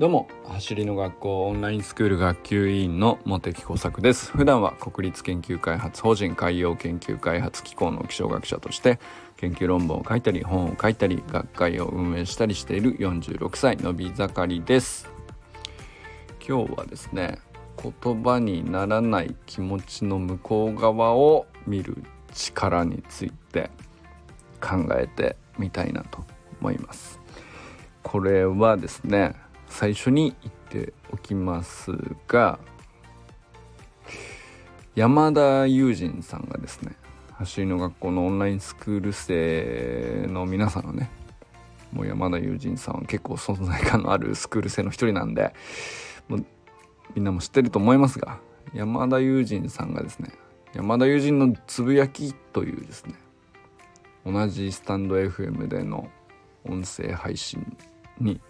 どうも走りの学校オンラインスクール学級委員の茂木耕作です。普段は国立研究開発法人海洋研究開発機構の気象学者として研究論文を書いたり本を書いたり学会を運営したりしている46歳のび盛りです。今日はですね言葉にならない気持ちの向こう側を見る力について考えてみたいなと思います。これはですね最初に言っておきますが山田友人さんがですね走りの学校のオンラインスクール生の皆さんのねもう山田友人さんは結構存在感のあるスクール生の一人なんでもうみんなも知ってると思いますが山田友人さんがですね山田友人のつぶやきというですね同じスタンド FM での音声配信に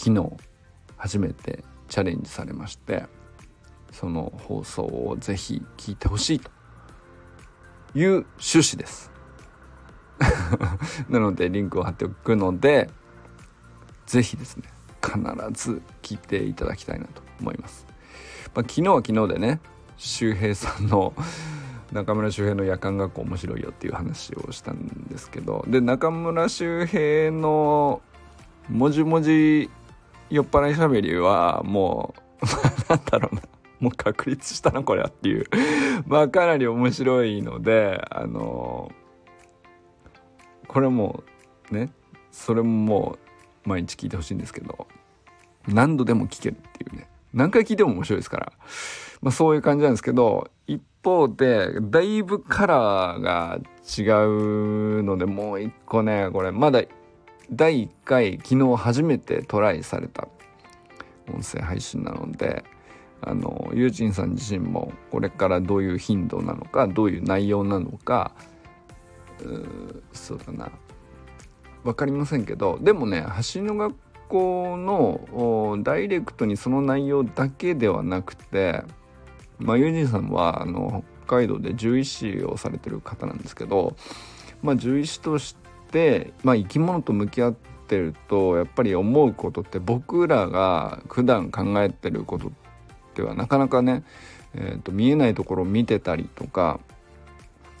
昨日初めてチャレンジされましてその放送をぜひ聞いてほしいという趣旨です。なのでリンクを貼っておくのでぜひですね必ず聞いていただきたいなと思います、まあ、昨日は昨日でね周平さんの 中村周平の夜間学校面白いよっていう話をしたんですけどで中村周平のもじもじ酔っ払いしゃべりはもう なんだろうな。もう確立したなこれはっていう。まあかなり面白いのであのこれもねそれももう毎日聞いてほしいんですけど何度でも聞けるっていうね。何回聞いても面白いですから、まあ、そういう感じなんですけど一方でだいぶカラーが違うのでもう一個ねこれまだ第1回昨日初めてトライされた音声配信なのであのユージンさん自身もこれからどういう頻度なのかどういう内容なのかうそうだな。分かりませんけどでもね橋の学校のダイレクトにその内容だけではなくてまあユージンさんはあの北海道で獣医師をされてる方なんですけどまあ獣医師として、まあ、生き物と向き合ってるとやっぱり思うことって僕らが普段考えてることではなかなかね、えーと、見えないところを見てたりとか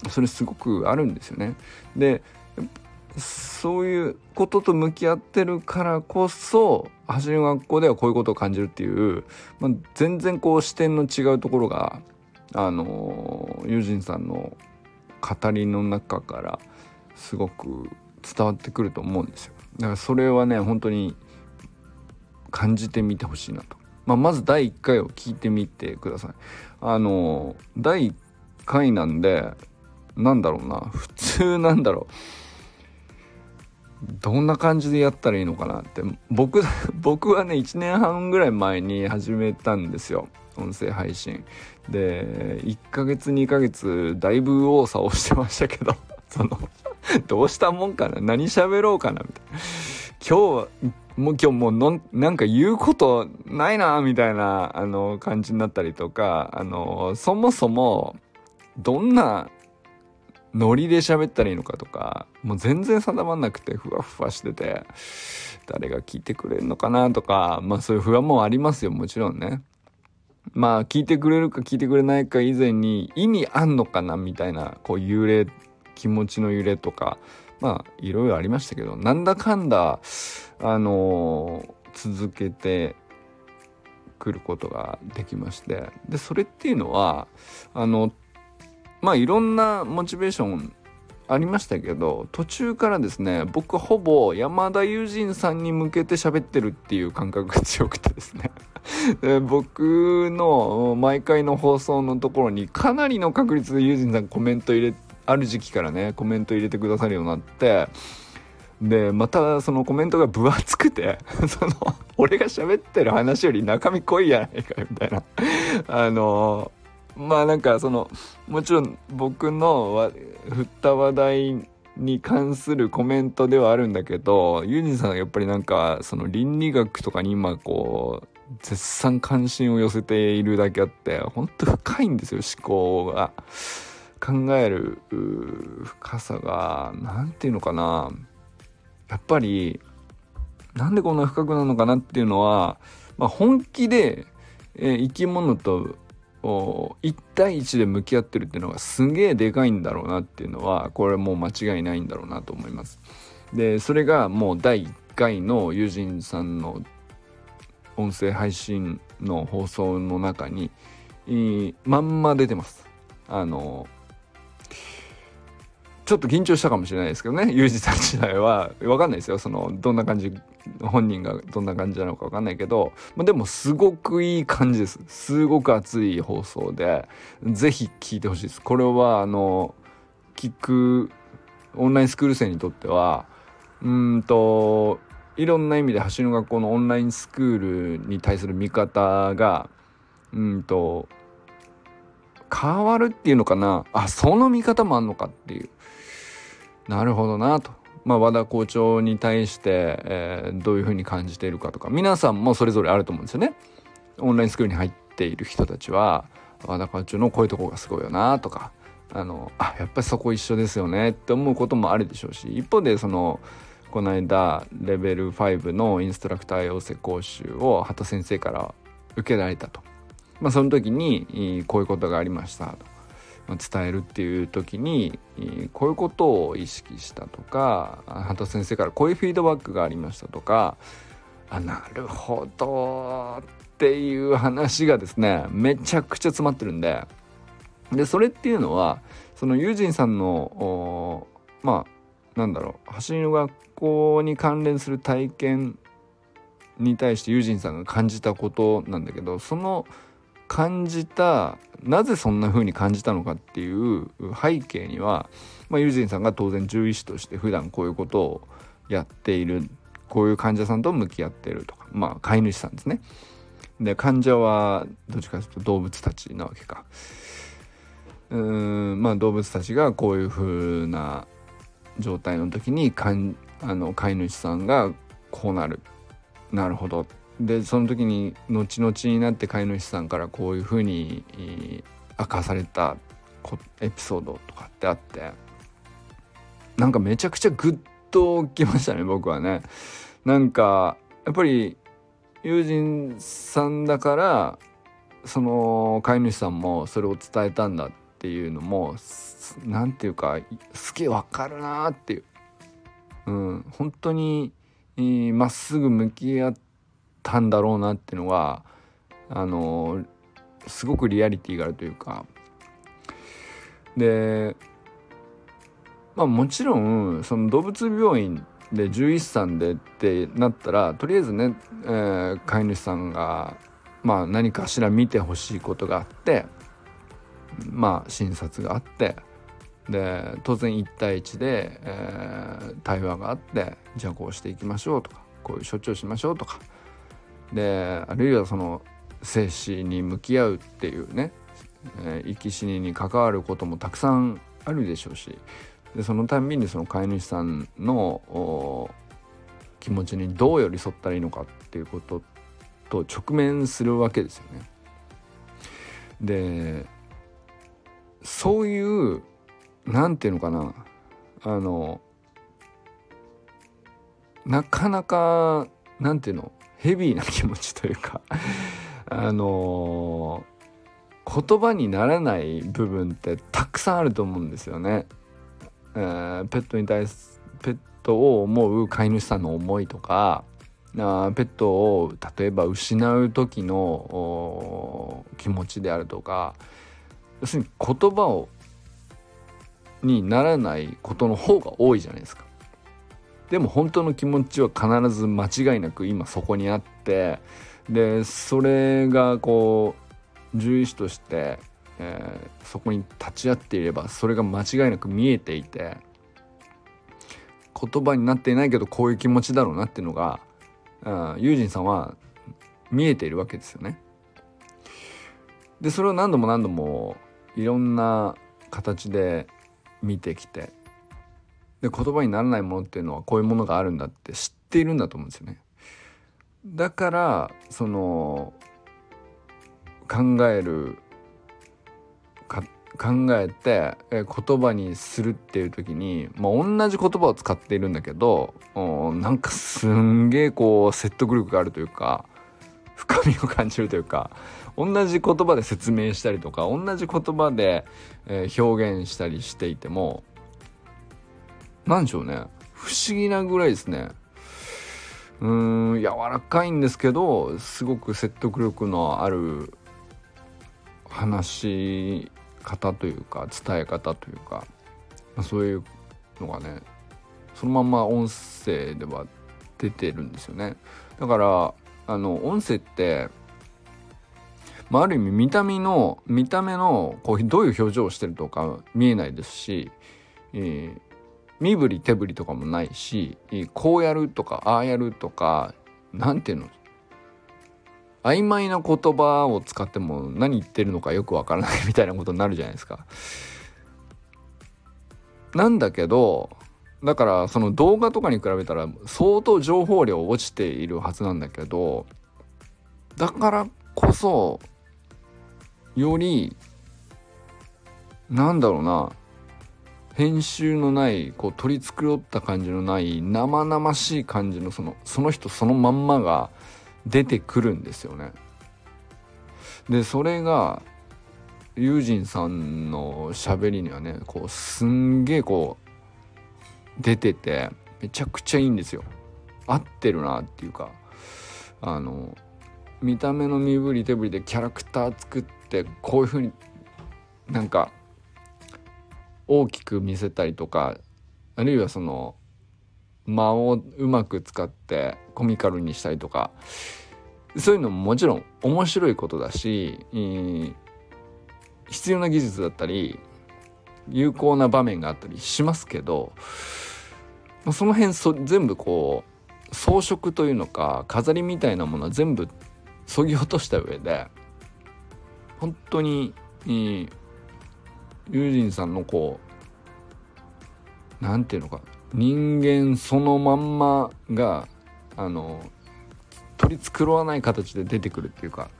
それすごくあるんですよね。でそういうことと向き合ってるからこそ走りの学校ではこういうことを感じるっていう、まあ、全然こう視点の違うところがあのユージンさんの語りの中からすごく伝わってくると思うんですよ。だからそれはね本当に感じてみてほしいなと、まあ、まず第1回を聞いてみてください。あの第1回なんでなんだろうな。普通なんだろう。どんな感じでやったらいいのかなって。僕僕はね1年半ぐらい前に始めたんですよ。音声配信。で1ヶ月2ヶ月だいぶ右往左往してましたけど。その どうしたもんかな？何喋ろうかな？みたいな。今日は、もう今日もうのなんか言うことないな？みたいなあの感じになったりとかあのそもそもどんなノリで喋ったらいいのかとかもう全然定まんなくてふわふわしてて誰が聞いてくれるのかなとかまあそういう不安もありますよもちろんね。まあ聞いてくれるか聞いてくれないか以前に意味あんのかな？みたいなこう幽霊気持ちの揺れとかまあいろいろありましたけどなんだかんだあのー、続けてくることができましてでそれっていうのはあのまあいろんなモチベーションありましたけど途中からですね僕ほぼ山田友人さんに向けて喋ってるっていう感覚が強くてですね。で僕の毎回の放送のところにかなりの確率で友人さんコメント入れてある時期からねコメント入れてくださるようになってでまたそのコメントが分厚くて その俺が喋ってる話より中身濃いやないかみたいな あのまあなんかそのもちろん僕の振った話題に関するコメントではあるんだけどユージンさんはやっぱりなんかその倫理学とかに今こう絶賛関心を寄せているだけあって本当深いんですよ思考が。考える深さが何て言うのかなやっぱりなんでこんな深くなのかなっていうのは、まあ、本気で、えー、生き物と1対1で向き合ってるっていうのがすげえでかいんだろうなっていうのはこれもう間違いないんだろうなと思います。でそれがもう第1回の友人さんの音声配信の放送の中にまんま出てます。あのちょっと緊張したかもしれないですけどね ユージさん自体は。分かんないですよ。そのどんな感じ本人がどんな感じなのか分かんないけど、まあ、でもすごくいい感じです。すごく熱い放送で。是非聞いてほしいです。これはあの聞くオンラインスクール生にとってはうんといろんな意味で橋の学校のオンラインスクールに対する見方がうんと変わるっていうのかな。あその見方もあんのかっていう。なるほどなと。まあ、和田校長に対して、えー、どういうふうに感じているかとか皆さんもそれぞれあると思うんですよね。オンラインスクールに入っている人たちは和田校長のこういうとこがすごいよなとかあのあやっぱりそこ一緒ですよねって思うこともあるでしょうし一方でそのこの間レベル5のインストラクター養成講習を畑先生から受けられたと。まあ、その時にこういうことがありましたと。伝えるっていう時にこういうことを意識したとか畑先生からこういうフィードバックがありましたとかあなるほどっていう話がですねめちゃくちゃ詰まってるんででそれっていうのはそのユージンさんのまあなんだろう走りの学校に関連する体験に対してユージンさんが感じたことなんだけどその感じたなぜそんな風に感じたのかっていう背景には、まあ、ユージンさんが当然獣医師として普段こういうことをやっているこういう患者さんと向き合っているとかまあ飼い主さんですね。で患者はどっちかというと動物たちなわけか。うーんまあ動物たちがこういう風な状態の時にかんあの飼い主さんがこうなるなるほどっでその時に後々になって飼い主さんからこういうふうに明かされたエピソードとかってあってなんかめちゃくちゃグッときましたね僕はね。なんかやっぱり友人さんだからその飼い主さんもそれを伝えたんだっていうのも何て言うかすげえわかるなっていう、うん、本当にまっすぐ向き合ってたんだろうなっていうのがあのすごくリアリティがあるというか。でまあもちろんその動物病院で獣医師さんでってなったらとりあえずね、えー、飼い主さんがまあ何かしら見てほしいことがあってまあ診察があってで当然1対1で、えー、対話があってじゃあこうしていきましょうとかこういう処置をしましょうとかであるいはその生死に向き合うっていうね、えー、生き死にに関わることもたくさんあるでしょうしでそのたんびにその飼い主さんの気持ちにどう寄り添ったらいいのかっていうことと直面するわけですよね。でそういう何て言うのかなあのなかなかなんていうのヘビーな気持ちというかあのー、言葉にならない部分ってたくさんあると思うんですよね。えー、ペットに対すペットを思う飼い主さんの思いとかあペットを例えば失う時の気持ちであるとか要するに言葉をにならないことの方が多いじゃないですか。でも本当の気持ちは必ず間違いなく今そこにあってでそれがこう獣医師として、えー、そこに立ち会っていればそれが間違いなく見えていて言葉になっていないけどこういう気持ちだろうなっていうのがユージンさんは見えているわけですよね。でそれを何度も何度もいろんな形で見てきてで言葉にならないものっていうのはこういうものがあるんだって知っているんだと思うんですよね。だからその考えるか考えて、え言葉にするっていう時に、まあ、同じ言葉を使っているんだけどなんかすんげえこう説得力があるというか深みを感じるというか同じ言葉で説明したりとか同じ言葉で、え表現したりしていても何でしょうね。不思議なぐらいですね。うーん柔らかいんですけどすごく説得力のある話し方というか伝え方というか、まあ、そういうのがねそのまんま音声では出てるんですよね。だからあの音声って、まあ、ある意味見た目の見た目のこうどういう表情をしてるとか見えないですし、えー、身振り手振りとかもないしこうやるとかああやるとか何ていうの？曖昧な言葉を使っても何言ってるのかよくわからない みたいなことになるじゃないですか。なんだけどだからその動画とかに比べたら相当情報量落ちているはずなんだけどだからこそよりなんだろうな編集のないこう取り繕った感じのない生々しい感じのそのその人そのまんまが出てくるんですよね。でそれがユージンさんの喋りにはねこうすんげえこう出ててめちゃくちゃいいんですよ。合ってるなっていうかあの見た目の身振り手振りでキャラクター作ってこういう風になんか大きく見せたりとかあるいはその間をうまく使ってコミカルにしたりとかそういうのももちろん面白いことだし、え必要な技術だったり有効な場面があったりしますけどその辺そ全部こう装飾というのか飾りみたいなものは全部そぎ落とした上で本当に、ユージンさんのこう何て言うのか人間そのまんまがあの取り繕わない形で出てくるっていうか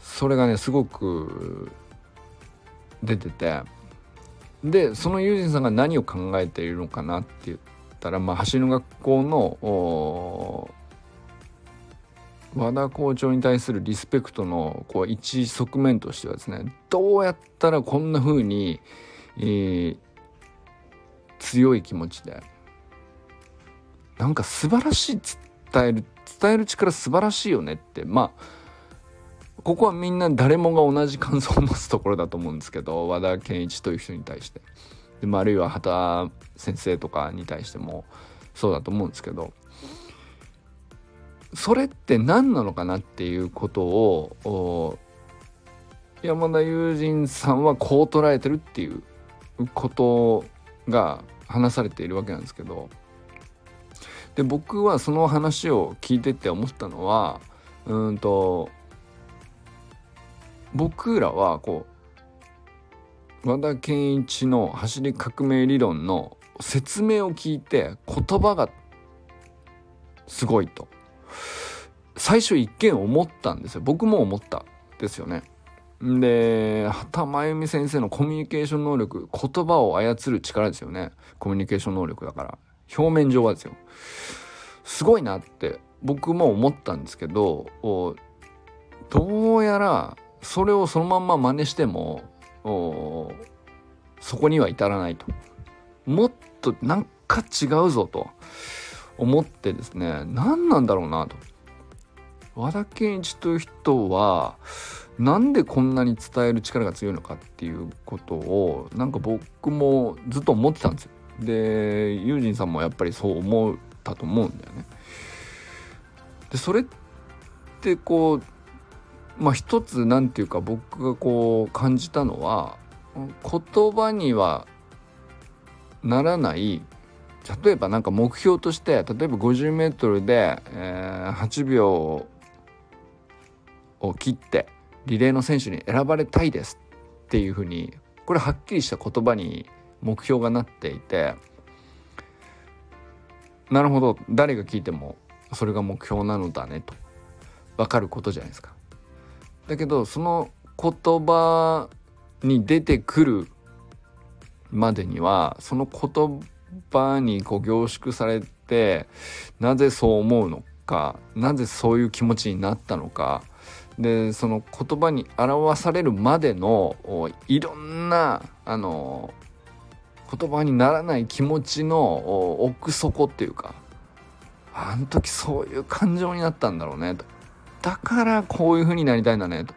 それがねすごく出ててでその友人さんが何を考えているのかなって言ったら、まあ、走の学校の和田校長に対するリスペクトのこう一側面としてはですねどうやったらこんな風に、えー、強い気持ちでなんか素晴らしい伝える伝える力素晴らしいよねってまあここはみんな誰もが同じ感想を持つところだと思うんですけど和田健一という人に対して。で、まあ、あるいは畑先生とかに対してもそうだと思うんですけどそれって何なのかなっていうことを山田友人さんはこう捉えてるっていうことが話されているわけなんですけど。で僕はその話を聞いてて思ったのはうんと僕らはこう和田健一の走り革命理論の説明を聞いて言葉がすごいと。最初一見思ったんですよ。僕も思ったですよね。で畑真由美先生のコミュニケーション能力言葉を操る力ですよね。コミュニケーション能力だから。表面上はですよ。すごいなって僕も思ったんですけどどうやらそれをそのまんま真似してもそこには至らないと。もっとなんか違うぞと。思ってですね何なんだろうなと和田健一という人はなんでこんなに伝える力が強いのかっていうことをなんか僕もずっと思ってたんですよ。でユージンさんもやっぱりそう思ったと思うんだよね。でそれってこうまあ一つ何て言うか僕がこう感じたのは言葉にはならない例えば何か目標として例えば 50m で、えー、8秒を切ってリレーの選手に選ばれたいですっていうふうにこれはっきりした言葉に目標がなっていてなるほど誰が聞いてもそれが目標なのだねと分かることじゃないですか。だけどその言葉に出てくるまでにはその言葉にこう凝縮されてなぜそう思うのかなぜそういう気持ちになったのか。でその言葉に表されるまでのいろんなあの言葉にならない気持ちの奥底っていうかあの時そういう感情になったんだろうねと。だからこういう風になりたいんだねと。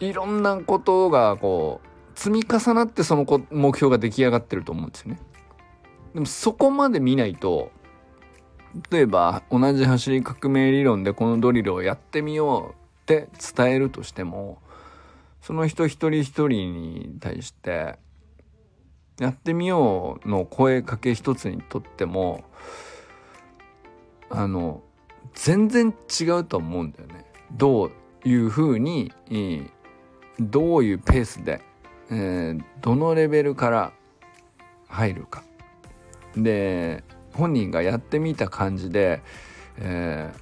いろんなことがこう積み重なってその目標が出来上がってると思うんですよね。でもそこまで見ないと例えば同じ走り革命理論でこのドリルをやってみようって伝えるとしてもその人一人一人に対してやってみようの声かけ一つにとってもあの全然違うと思うんだよね。どういうふうにどういうペースで、えー、どのレベルから入るか。で本人がやってみた感じで、え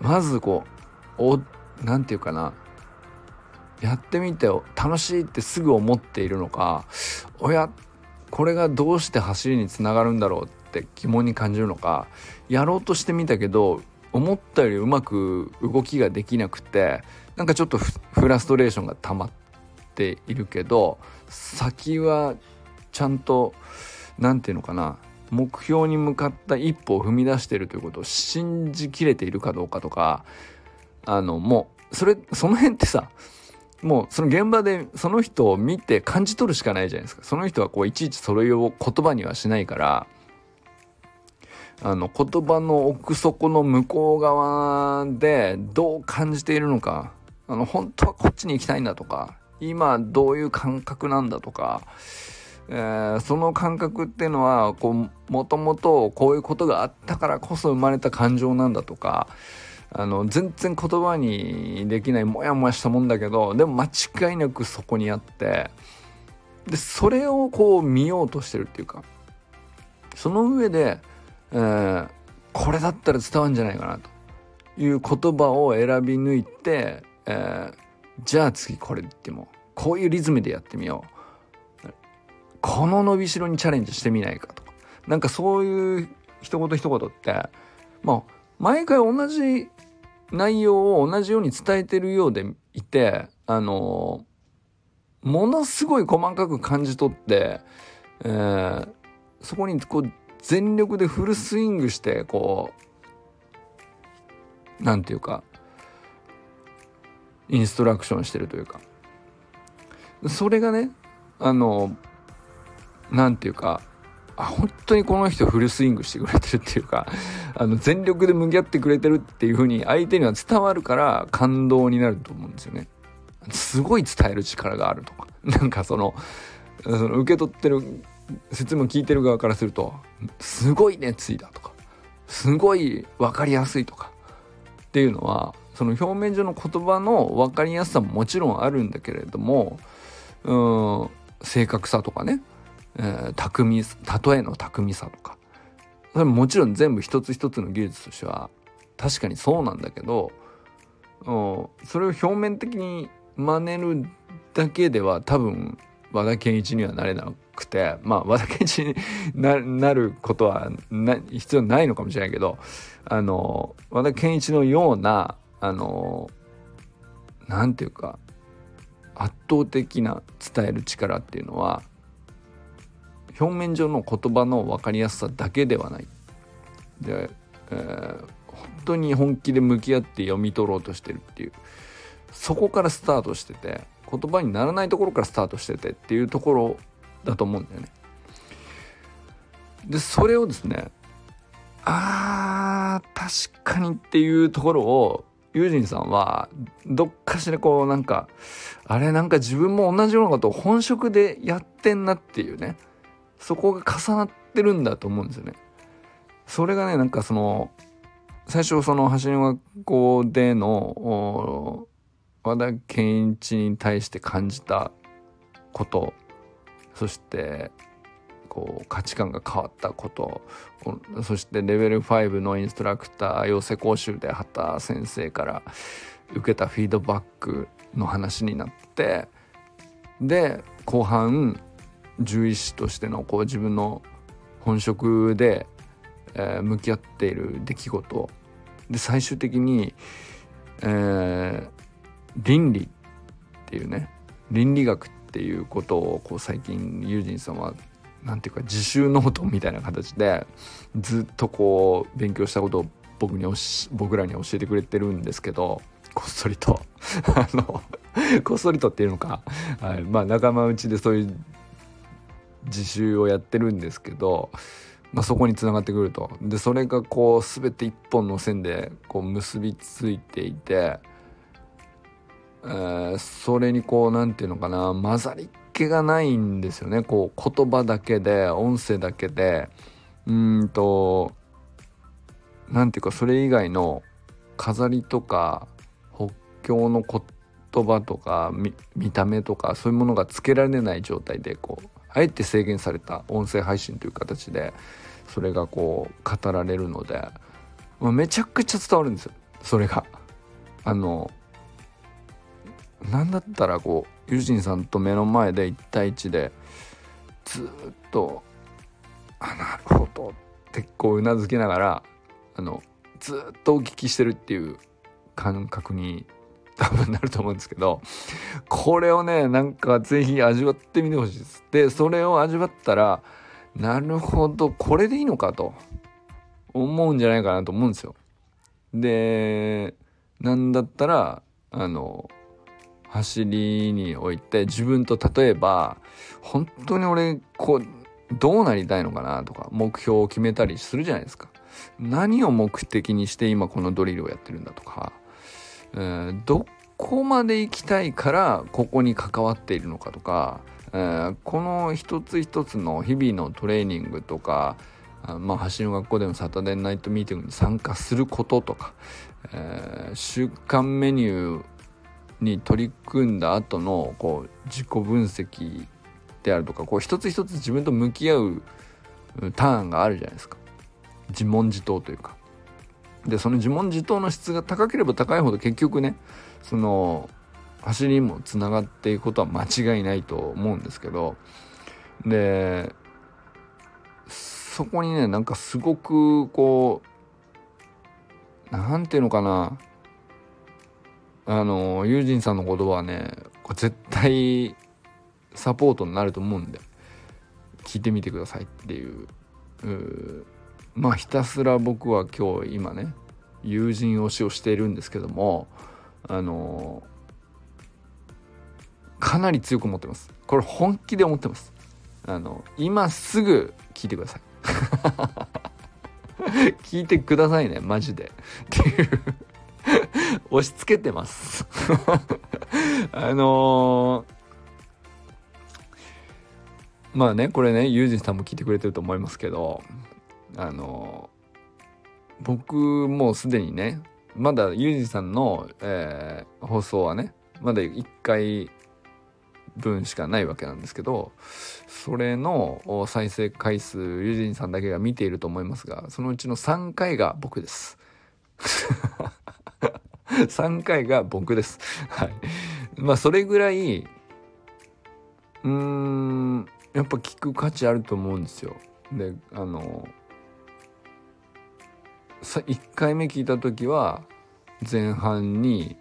ー、まずこうおなんていうかなやってみて楽しいってすぐ思っているのかおやこれがどうして走りにつながるんだろうって疑問に感じるのかやろうとしてみたけど思ったよりうまく動きができなくてなんかちょっとフラストレーションが溜まっているけど先はちゃんと何て言うのかな目標に向かった一歩を踏み出しているということを信じきれているかどうかとかあのもうそれその辺ってさもうその現場でその人を見て感じ取るしかないじゃないですか。その人はこういちいちそれを言葉にはしないからあの言葉の奥底の向こう側でどう感じているのかあの本当はこっちに行きたいんだとか今どういう感覚なんだとかえー、その感覚っていうのはこうもともとこういうことがあったからこそ生まれた感情なんだとかあの全然言葉にできないモヤモヤしたもんだけどでも間違いなくそこにあってでそれをこう見ようとしてるっていうかその上で、えー、これだったら伝わるんじゃないかなという言葉を選び抜いて、えー、じゃあ次これってもこういうリズムでやってみよう。この伸びしろにチャレンジしてみないかとか。なんかそういう一言一言ってまあ毎回同じ内容を同じように伝えてるようでいてあのものすごい細かく感じ取って、えー、そこにこう全力でフルスイングしてこうなんていうかインストラクションしてるというか。それがねあの何ていうかあ本当にこの人フルスイングしてくれてるっていうか あの全力で向き合ってくれてるっていう風に相手には伝わるから感動になると思うんですよね。すごい伝える力があるとか。なんかそのその受け取ってる説明聞いてる側からするとすごい熱意だとか。すごい分かりやすいとか。っていうのはその表面上の言葉の分かりやすさももちろんあるんだけれどもうん正確さとかね。えー、巧み例えの巧みさとか。それももちろん全部一つ一つの技術としては確かにそうなんだけど、うん、それを表面的に真似るだけでは多分和田健一にはなれなくてまあ和田健一になることは必要ないのかもしれないけどあの和田健一のようなあのなんていうか圧倒的な伝える力っていうのは表面上の言葉の分かりやすさだけではない。で、えー、本当に本気で向き合って読み取ろうとしてるっていうそこからスタートしてて言葉にならないところからスタートしててっていうところだと思うんだよね。でそれをですねあー確かにっていうところをユージンさんはどっかしらこうなんかあれなんか自分も同じようなことを本職でやってんなっていうねそこが重なってるんだと思うんですよね。それがねなんかその最初その橋の学校での和田健一に対して感じたことそしてこう価値観が変わったことそしてレベル5のインストラクター養成講習で畑先生から受けたフィードバックの話になってで後半獣医師としてのこう自分の本職で、えー、向き合っている出来事。で最終的に、えー、倫理っていうね倫理学っていうことをこう最近ユージンさんは何ていうか自習ノートみたいな形でずっとこう勉強したことを僕に僕らに教えてくれてるんですけどこっそりと。あのこっそりとっていうのか、はい、まあ仲間内でそういう自習をやってるんですけど、まあ、そこにつながってくると。でそれがこう全て一本の線でこう結びついていて、えー、それにこう何て言うのかな混ざりっ気がないんですよね。こう言葉だけで音声だけで。うんと何ていうかそれ以外の飾りとか北京の言葉とか見た目とかそういうものがつけられない状態でこうあえて制限された音声配信という形でそれがこう語られるので、まあ、めちゃくちゃ伝わるんですよそれが。あのなんだったらこうユジンさんと目の前で1対1でずっと「あなるほど」ってこううなずきながらあのずっとお聞きしてるっていう感覚に多分なると思うんですけどこれをねなんか是非味わってみてほしいです。でそれを味わったらなるほどこれでいいのかと思うんじゃないかなと思うんですよ。でなんだったらあの走りにおいて自分と例えば本当に俺こうどうなりたいのかなとか目標を決めたりするじゃないですか。何を目的にして今このドリルをやってるんだとか、え、どこまで行きたいからここに関わっているのかとか、え、この一つ一つの日々のトレーニングとかまあ、走りの学校でもサタデーナイトミーティングに参加することとか、えー、週間メニューに取り組んだ後のこう自己分析であるとかこう一つ一つ自分と向き合うターンがあるじゃないですか。自問自答というか。でその自問自答の質が高ければ高いほど結局ねその走りにもつながっていくことは間違いないと思うんですけどでそこにねなんかすごくこう何ていうのかなあのユージンさんの言葉はねこ絶対サポートになると思うんで聞いてみてくださいっていうまあひたすら僕は今日今ね友人推しをしているんですけどもあのかなり強く思ってます。これ本気で思ってます。あの今すぐ聞いてください。聞いてくださいねマジで。っていう。押し付けてます。あのー、まあねこれねユージンさんも聞いてくれてると思いますけどあの、僕もうすでにねまだユージさんの、えー、放送はねまだ1回分しかないわけなんですけどそれの再生回数ユージさんだけが見ていると思いますがそのうちの3回が僕です 3回が僕です。はい。まあ、それぐらい、うーん、やっぱ聞く価値あると思うんですよ。で、あの、1回目聞いた時は前半に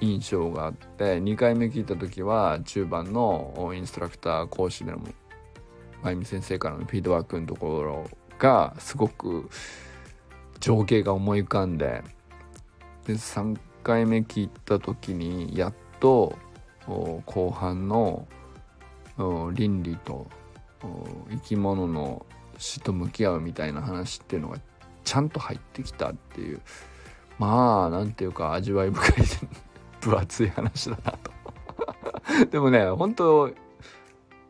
印象があって2回目聞いた時は中盤のインストラクター講師での真由美先生からのフィードバックのところがすごく情景が思い浮かんでで3回目聞いた時にやっと後半の倫理と生き物の死と向き合うみたいな話っていうのがちゃんと入ってきたっていうまあなんていうか味わい深い 分厚い話だなと でもね本当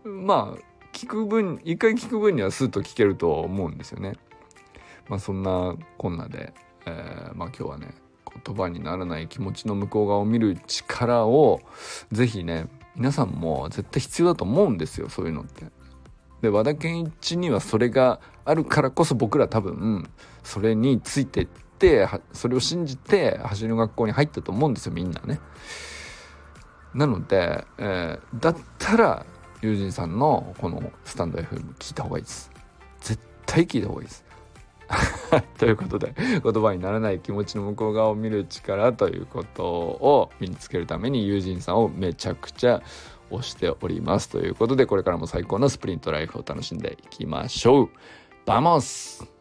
まあ聞く分一回聞く分にはスッと聞けると思うんですよねまあそんなこんなで、えー、まあ今日はね言葉にならない気持ちの向こう側を見る力を是非ね皆さんも絶対必要だと思うんですよそういうのって。で和田健一にはそれがあるからこそ僕ら多分それについてってそれを信じて走りの学校に入ったと思うんですよみんなね。なので、えー、だったら友人さんのこのスタンド FM 聞いた方がいいです絶対聞いた方がいいです ということで言葉にならない気持ちの向こう側を視る力ということを身につけるために友人さんをめちゃくちゃ推しております。ということでこれからも最高のスプリントライフを楽しんでいきましょう。 Vamos